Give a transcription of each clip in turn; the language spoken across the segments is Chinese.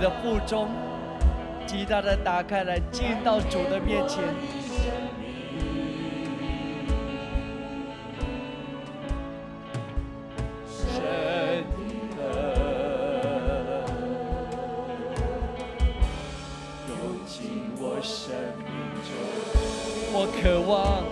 的腹中极大的打开来，进到主的面前。神的涌进我生命中，我渴望，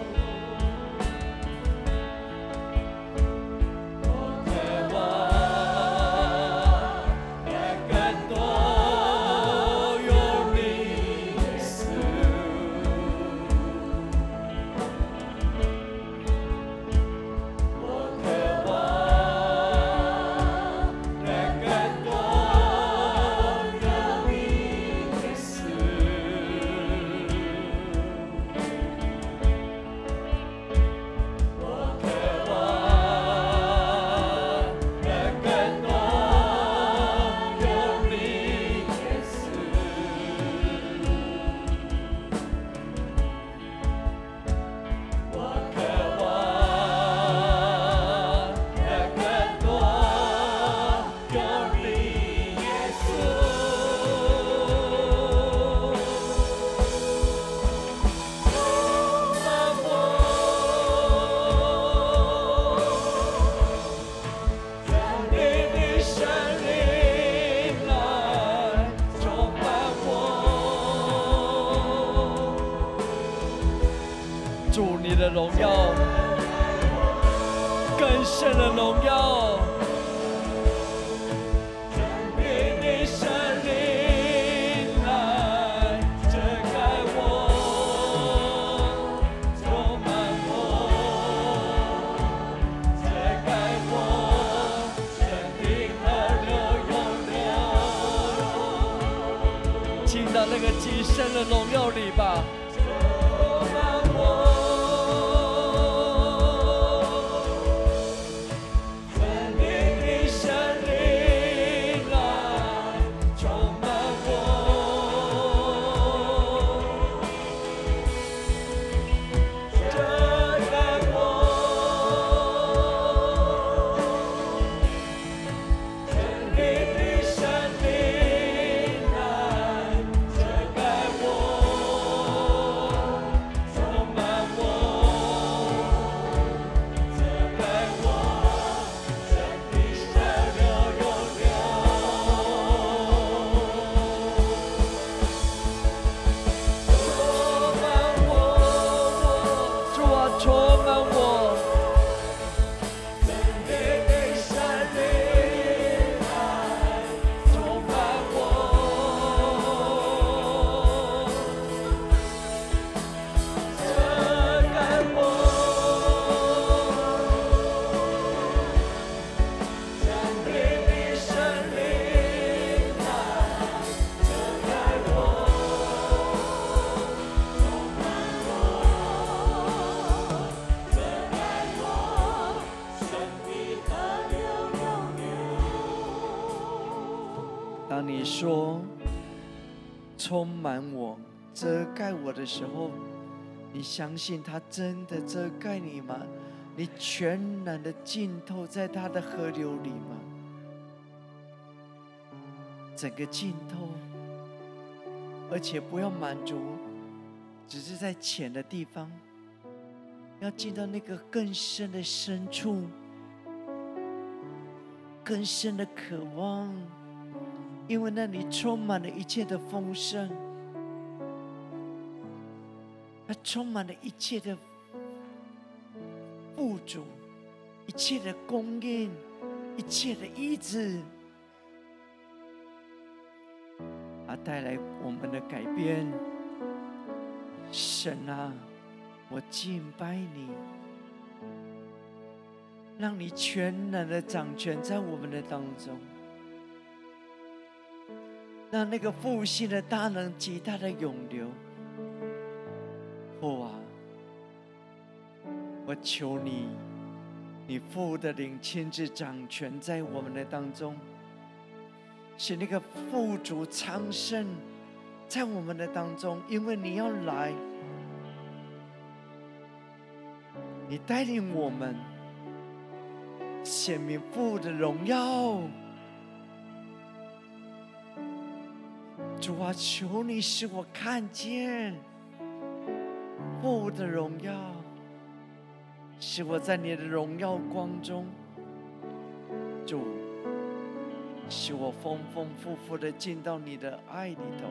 你说充满我、遮盖我的时候，你相信他真的遮盖你吗？你全然的浸透在他的河流里吗？整个浸透，而且不要满足，只是在浅的地方，要进到那个更深的深处，更深的渴望。因为那里充满了一切的丰盛，它充满了一切的富足，一切的供应，一切的意志，它带来我们的改变。神啊，我敬拜你，让你全然的掌权在我们的当中。让那个复兴的大能极大的涌流。父啊，我求你，你父的灵亲自掌权在我们的当中，使那个富足昌盛在我们的当中，因为你要来，你带领我们显明父的荣耀。主啊，求你使我看见父的荣耀，使我在你的荣耀光中，主，使我丰丰富富的进到你的爱里头。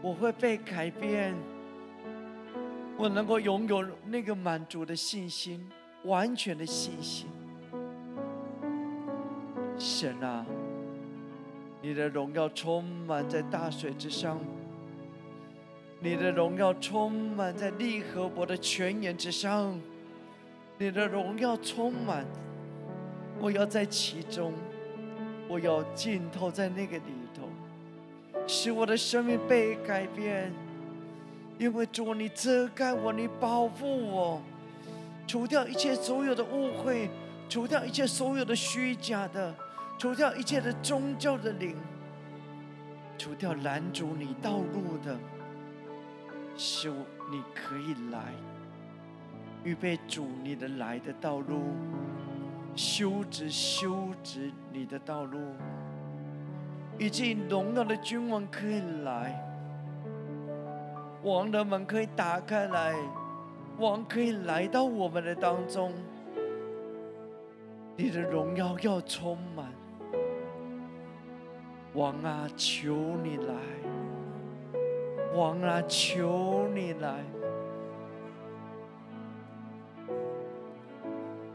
我会被改变，我能够拥有那个满足的信心，完全的信心。神啊！你的荣耀充满在大水之上，你的荣耀充满在利和伯的泉眼之上，你的荣耀充满，我要在其中，我要浸透在那个里头，使我的生命被改变，因为主你遮盖我，你保护我，除掉一切所有的误会，除掉一切所有的虚假的。除掉一切的宗教的灵，除掉拦阻你道路的，修你可以来，预备主你的来的道路，修直修直你的道路，以及荣耀的君王可以来，王的门可以打开来，王可以来到我们的当中，你的荣耀要充满。王啊，求你来！王啊，求你来！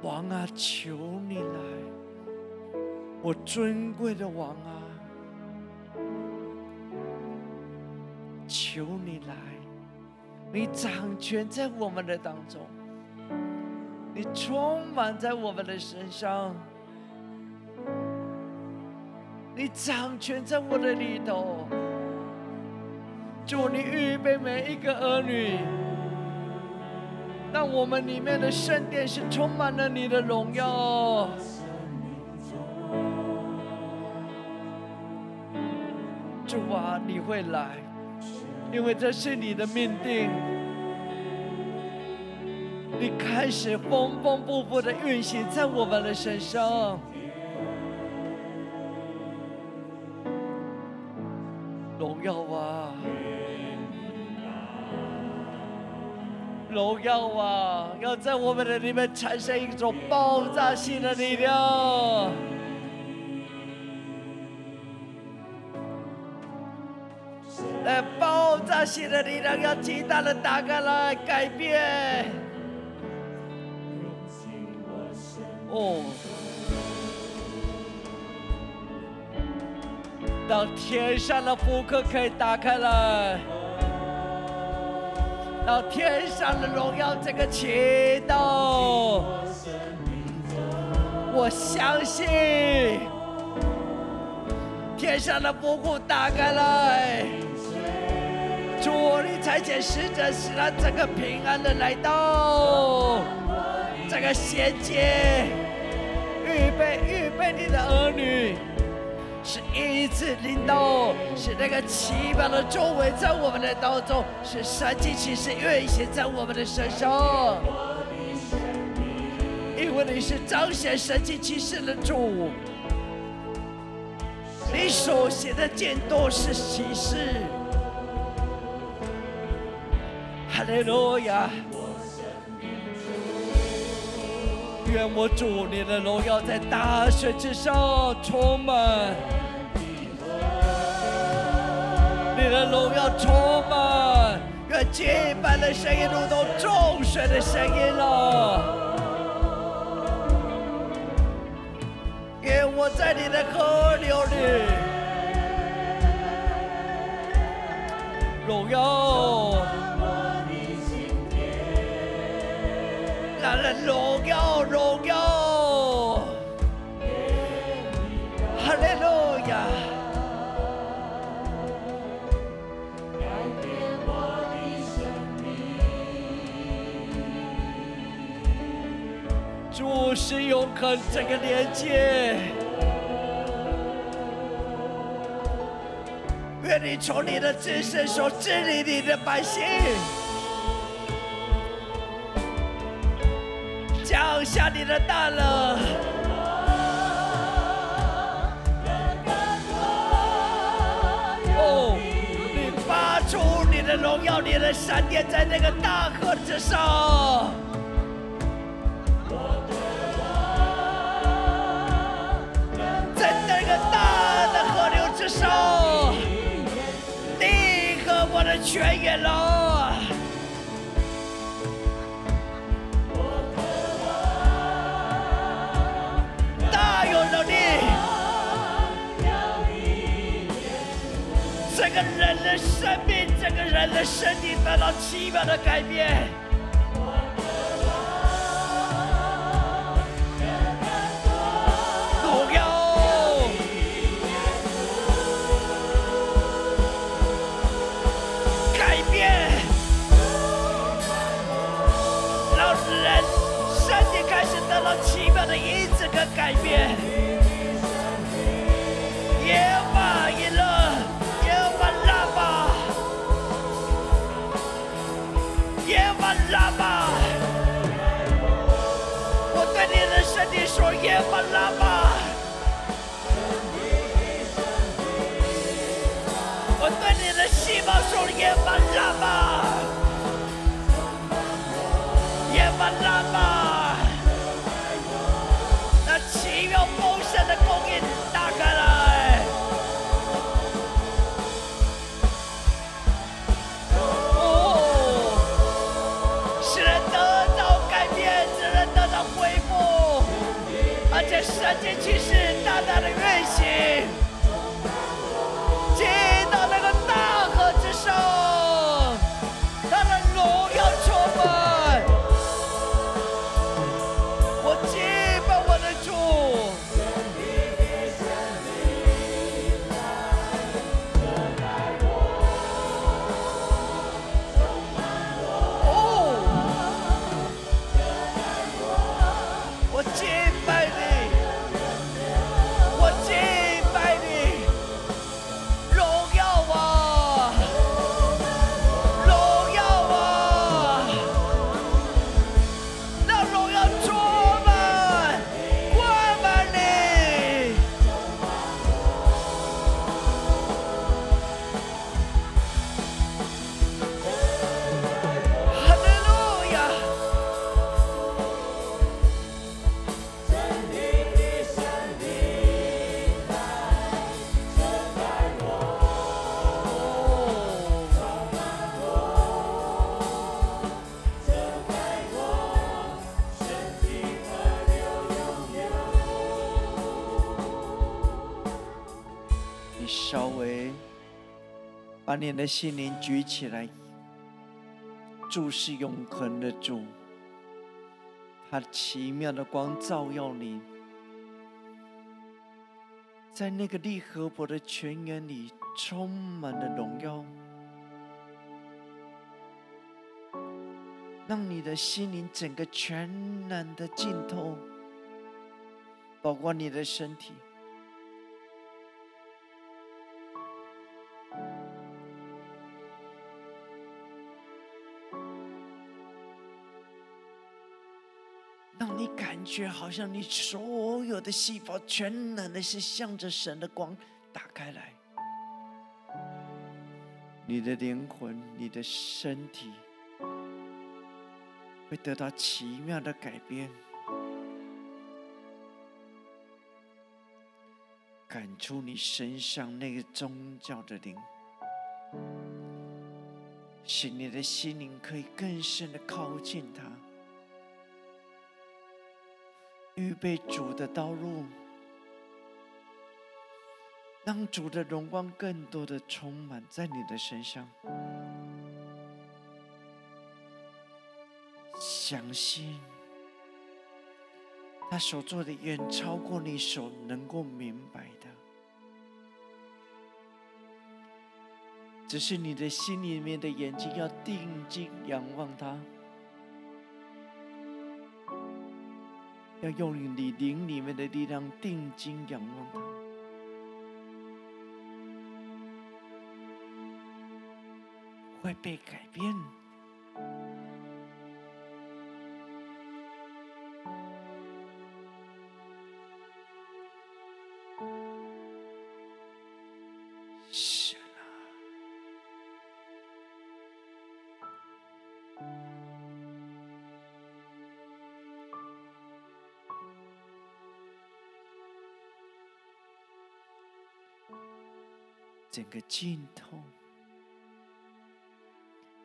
王啊，求你来！我尊贵的王啊，求你来！你掌权在我们的当中，你充满在我们的身上。你掌权在我的里头，主，你预备每一个儿女，让我们里面的圣殿是充满了你的荣耀。主啊，你会来，因为这是你的命定。你开始丰丰富富的运行在我们的身上。荣耀啊！要在我们的里面产生一种爆炸性的力量。来，爆炸性的力量要极大的打开来改变。哦。让天上的福克可以打开来，到天上的荣耀这个祈祷，我相信天上的福库打开来，主你差遣使者，使让这个平安的来到，这个衔接，预备预备你的儿女。是一次领导，是那个奇妙的作为在我们的当中，是神迹奇事运行在我们的身上。因为你是彰显神迹奇事的主，你所写的剑都是启示。哈利路亚！愿我主你的荣耀在大水之上充满，你的荣耀充满，愿敬拜的声音如同众水的声音了。愿我在你的河流里，荣耀。荣耀，荣耀，是永恒这个连接。愿你从你的自身所治理你的百姓，降下你的大能。哦，你发出你的荣耀，你的闪电在那个大河之上。泉源了。大有能力，这个人的生命，这个人的身体得到奇妙的改变。改变。耶巴耶勒，耶巴拉巴，耶巴拉巴。我对你的身体说耶巴拉巴。我对你的细胞说耶巴拉巴，耶巴拉巴。团结骑士。你的心灵举起来，注视永恒的主，他奇妙的光照耀你，在那个利和伯的泉源里充满了荣耀，让你的心灵整个全然的浸透，包括你的身体。让你感觉好像你所有的细胞全然的是向着神的光打开来，你的灵魂、你的身体会得到奇妙的改变，赶出你身上那个宗教的灵，使你的心灵可以更深的靠近他。预备主的道路，让主的荣光更多的充满在你的身上。相信他所做的远超过你所能够明白的，只是你的心里面的眼睛要定睛仰望他。要用你灵里面的力量定睛仰望他，会被改变。整个尽头，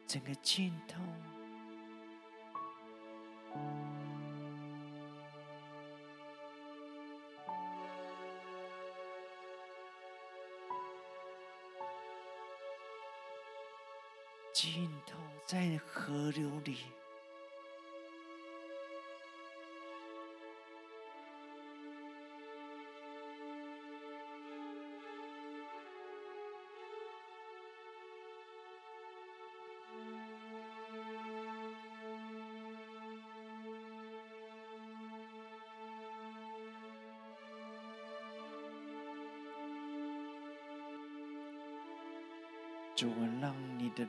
整个尽头。尽头在河流里，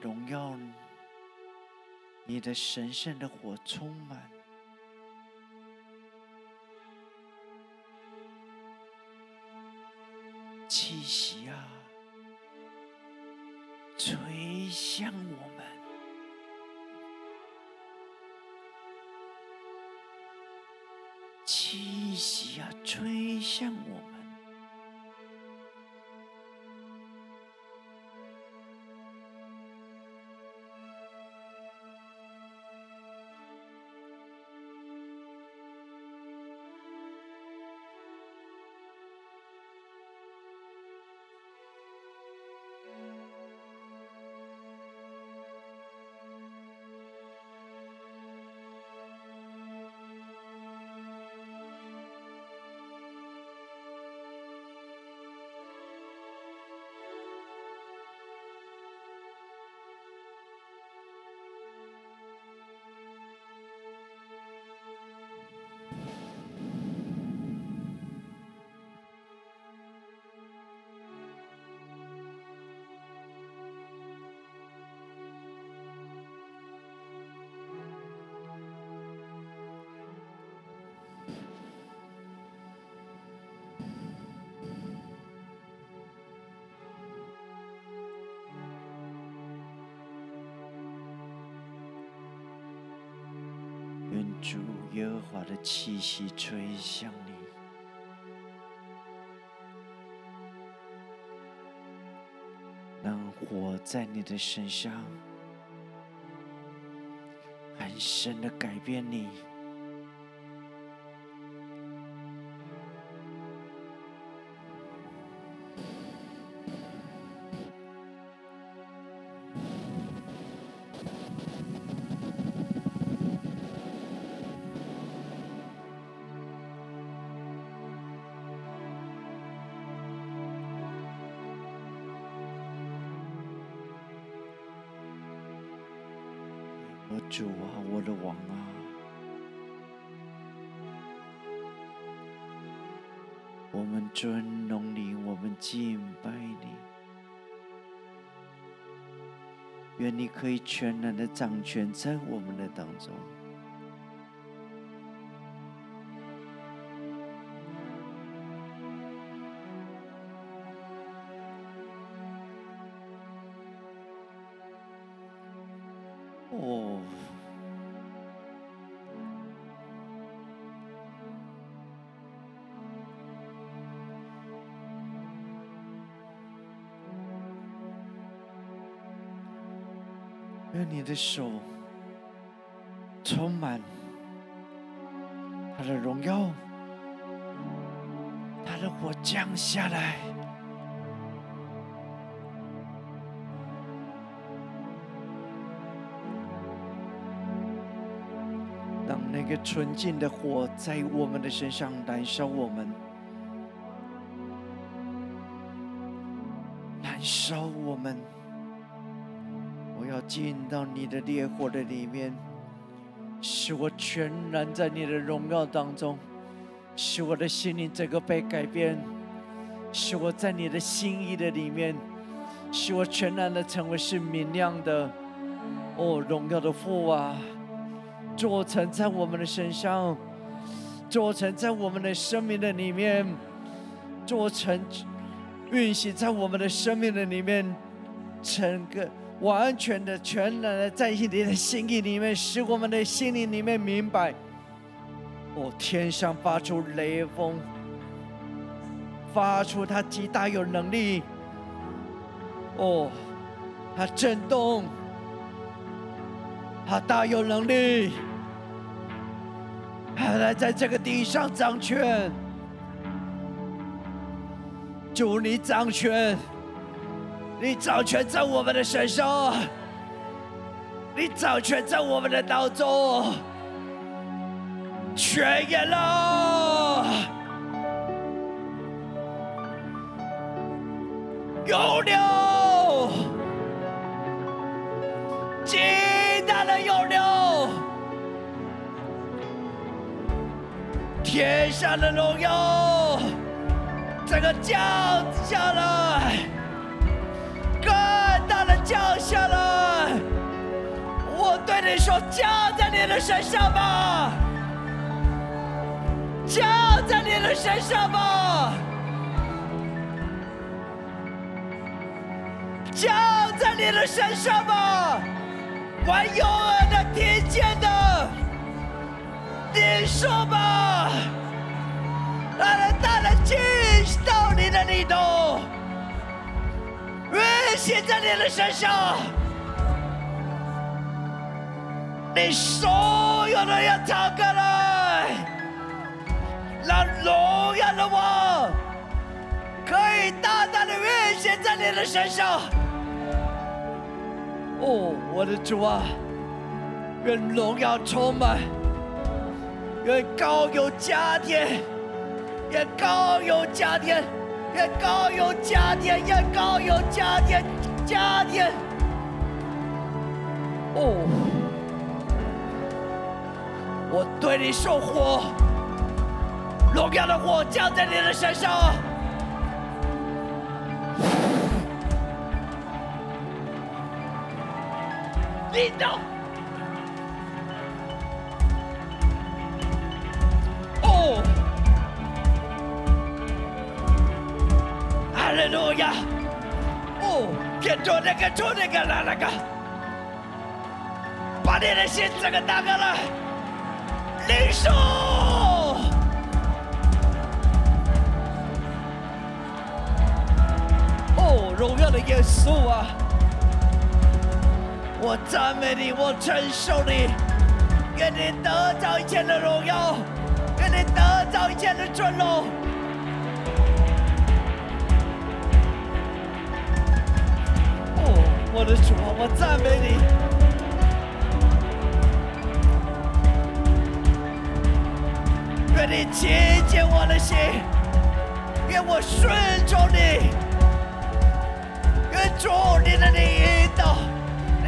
荣耀，你的神圣的火充满，气息啊，吹向我，耶和华的气息吹向你，让火在你的身上很深的改变你。我主啊，我的王啊，我们尊荣你，我们敬拜你。愿你可以全然的掌权在我们的当中。的手充满他的荣耀，他的火降下来。让那个纯净的火在我们的身上燃烧我们，燃烧我们。我要进到你的烈火的里面，使我全然在你的荣耀当中，使我的心灵整个被改变，使我在你的心意的里面，使我全然的成为是明亮的。哦，荣耀的父啊，做成在我们的身上，做成在我们的生命的里面，做成运行在我们的生命的里面，整个完全的、全然的在你的心意里面，使我们的心灵里面明白。哦，天上发出雷锋，发出它极大有能力。哦，它震动。他大有能力，他来在这个地上掌权。主，你掌权，你掌权在我们的身上，你掌权在我们的当中，全演了，有了，极大的有了，天上的荣耀，这个降下来，降下来。我对你说，降在你的身上吧，降在你的身上吧，降在你的身上吧。还有耳的听见的，你说吧，让人大人进到你的里头，写在你的身上，你所有的要逃开来，让荣耀的王可以大大的运行在你的身上。哦，我的主啊，愿荣耀充满，愿高有加添，愿高有加添，愿高有加点，愿高有加点，加点。哦，我对你说火，荣耀的火降在你的身上。领导。哦，利路亚！哦，跟着那个，着那个，来那个，把你的心这个打开了，领受。哦，荣耀的耶稣啊！我赞美你，我承受你，愿你得到一切的荣耀，愿你得到一切的尊荣。我的主，我赞美你，愿你亲近我的心，愿我顺从你，愿主你的引导。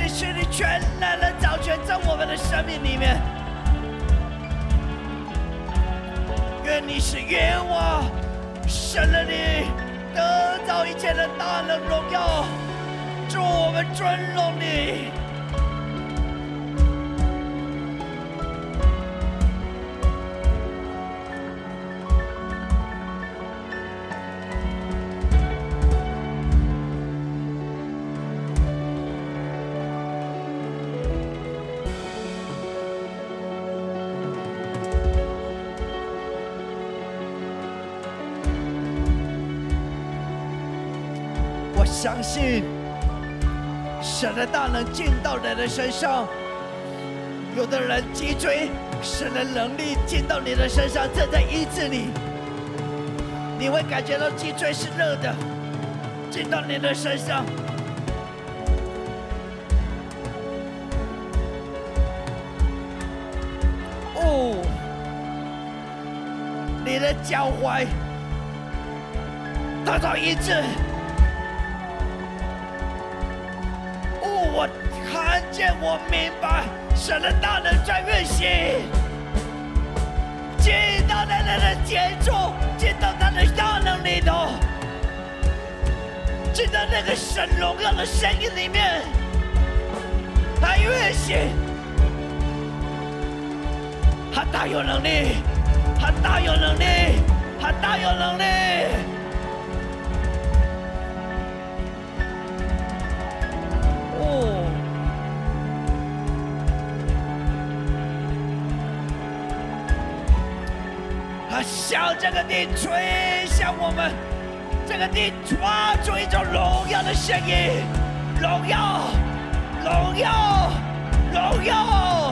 是你全然的掌权在我们的生命里面，愿你是愿我神了你得到一切的大能荣耀，祝我们尊荣你。相信神的大能进到人的身上，有的人脊椎神的能力进到你的身上，正在医治你，你会感觉到脊椎是热的，进到你的身上。哦，你的脚踝得到医治。我明白，神的大能在运行，进到他在那的接触，进到他的大能里头，进到那个神荣耀的声音里面，他越行，他大有能力，他大有能力，他大有能力。向这个地吹向我们，这个地发出一种荣耀的声音，荣耀，荣耀，荣耀。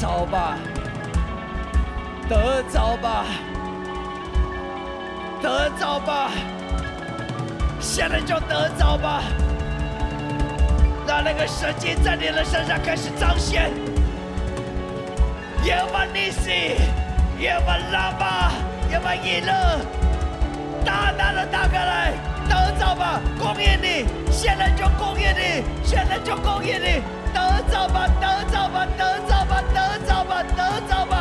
着吧，得着吧，得着吧，现在就得着吧，让那个神迹在你的身上开始彰显。耶和尼西，耶和拉巴，耶和以勒，大大的打开来，得着吧，供应你，现在就供应你，现在就供应你，得着吧，得着吧，得着吧，得着吧，得着吧。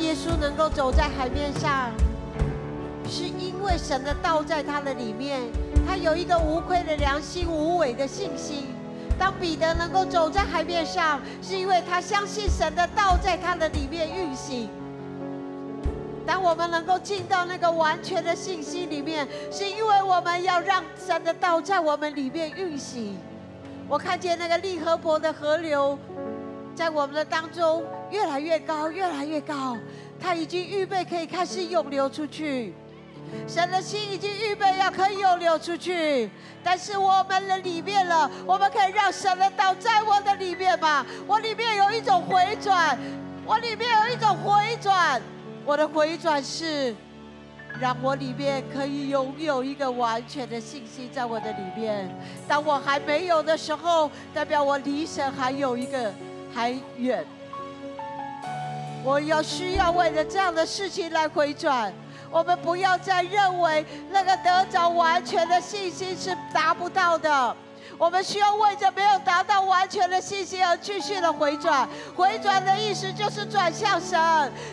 耶稣能够走在海面上，是因为神的道在他的里面，他有一个无愧的良心、无伪的信心。当彼得能够走在海面上，是因为他相信神的道在他的里面运行。当我们能够进到那个完全的信心里面，是因为我们要让神的道在我们里面运行。我看见那个利和伯的河流，在我们的当中。越来越高，越来越高，他已经预备可以开始涌流出去。神的心已经预备要可以涌流出去，但是我们的里面了，我们可以让神的道在我的里面吧。我里面有一种回转，我里面有一种回转。我的回转是让我里面可以拥有一个完全的信心在我的里面。当我还没有的时候，代表我离神还有一个还远。我要需要为了这样的事情来回转，我们不要再认为那个得着完全的信心是达不到的。我们需要为着没有达到完全的信心而继续的回转。回转的意思就是转向神，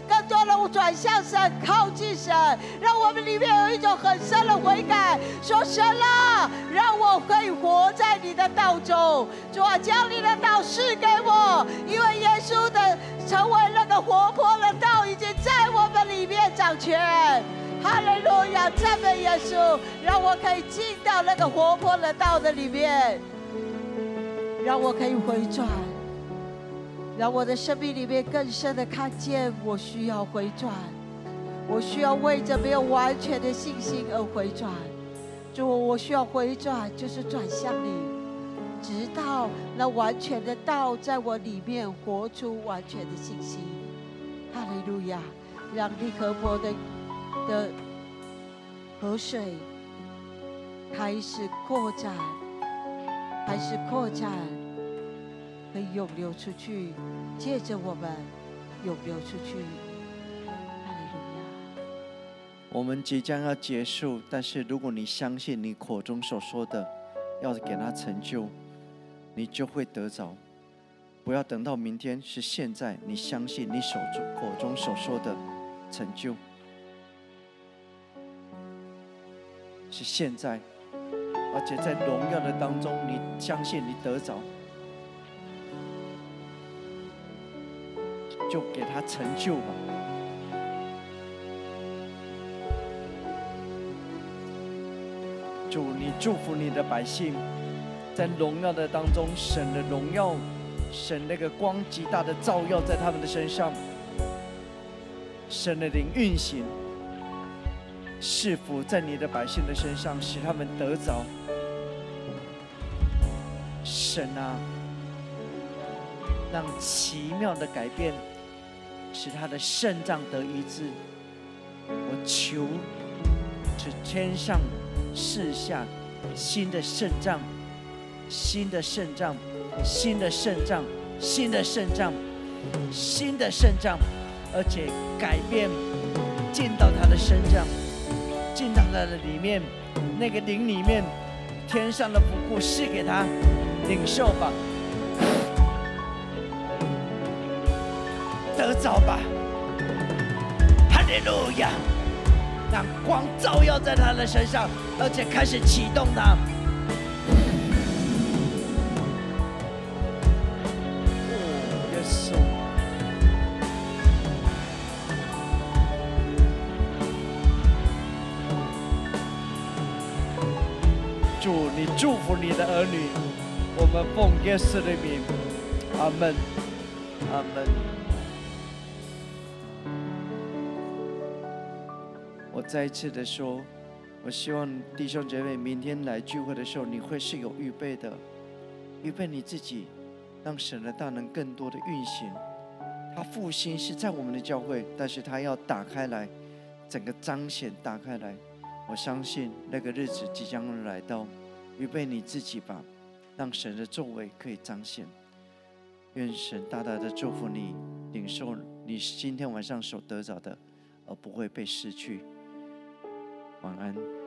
更多的转向神，靠近神，让我们里面有一种很深的悔改，说神啊，让我可以活在你的道中。主啊，将你的道赐给我，因为耶稣的成为那个活泼的道，已经在我们里面掌权。哈利路亚，赞美耶稣，让我可以进到那个活泼的道的里面，让我可以回转。让我的生命里面更深的看见，我需要回转，我需要为着没有完全的信心而回转。主，我需要回转，就是转向你，直到那完全的道在我里面活出完全的信心。哈利路亚！让利和伯的的河水开始扩展，开始扩展。可以涌流出去，借着我们涌流出去。我们即将要结束，但是如果你相信你口中所说的，要给他成就，你就会得着。不要等到明天，是现在。你相信你手中口中所说的成就，是现在，而且在荣耀的当中，你相信你得着。就给他成就吧。主，你祝福你的百姓，在荣耀的当中，神的荣耀，神那个光极大的照耀在他们的身上，神的灵运行，是否在你的百姓的身上，使他们得着？神啊，让奇妙的改变。使他的肾脏得医治，我求，是天上、世下新的肾脏、新的肾脏、新的肾脏、新的肾脏、新的肾脏，而且改变进到他的身上，进到他的里面，那个灵里面，天上的福库赐给他领受吧。得着吧，哈利路亚！让光照耀在他的身上，而且开始启动他。祝福你的儿女，我们奉耶稣的名，阿门，阿门。我再一次的说，我希望弟兄姐妹明天来聚会的时候，你会是有预备的，预备你自己，让神的大能更多的运行。他复兴是在我们的教会，但是他要打开来，整个彰显打开来。我相信那个日子即将来到，预备你自己吧，让神的作为可以彰显。愿神大大的祝福你，领受你今天晚上所得着的，而不会被失去。晚安。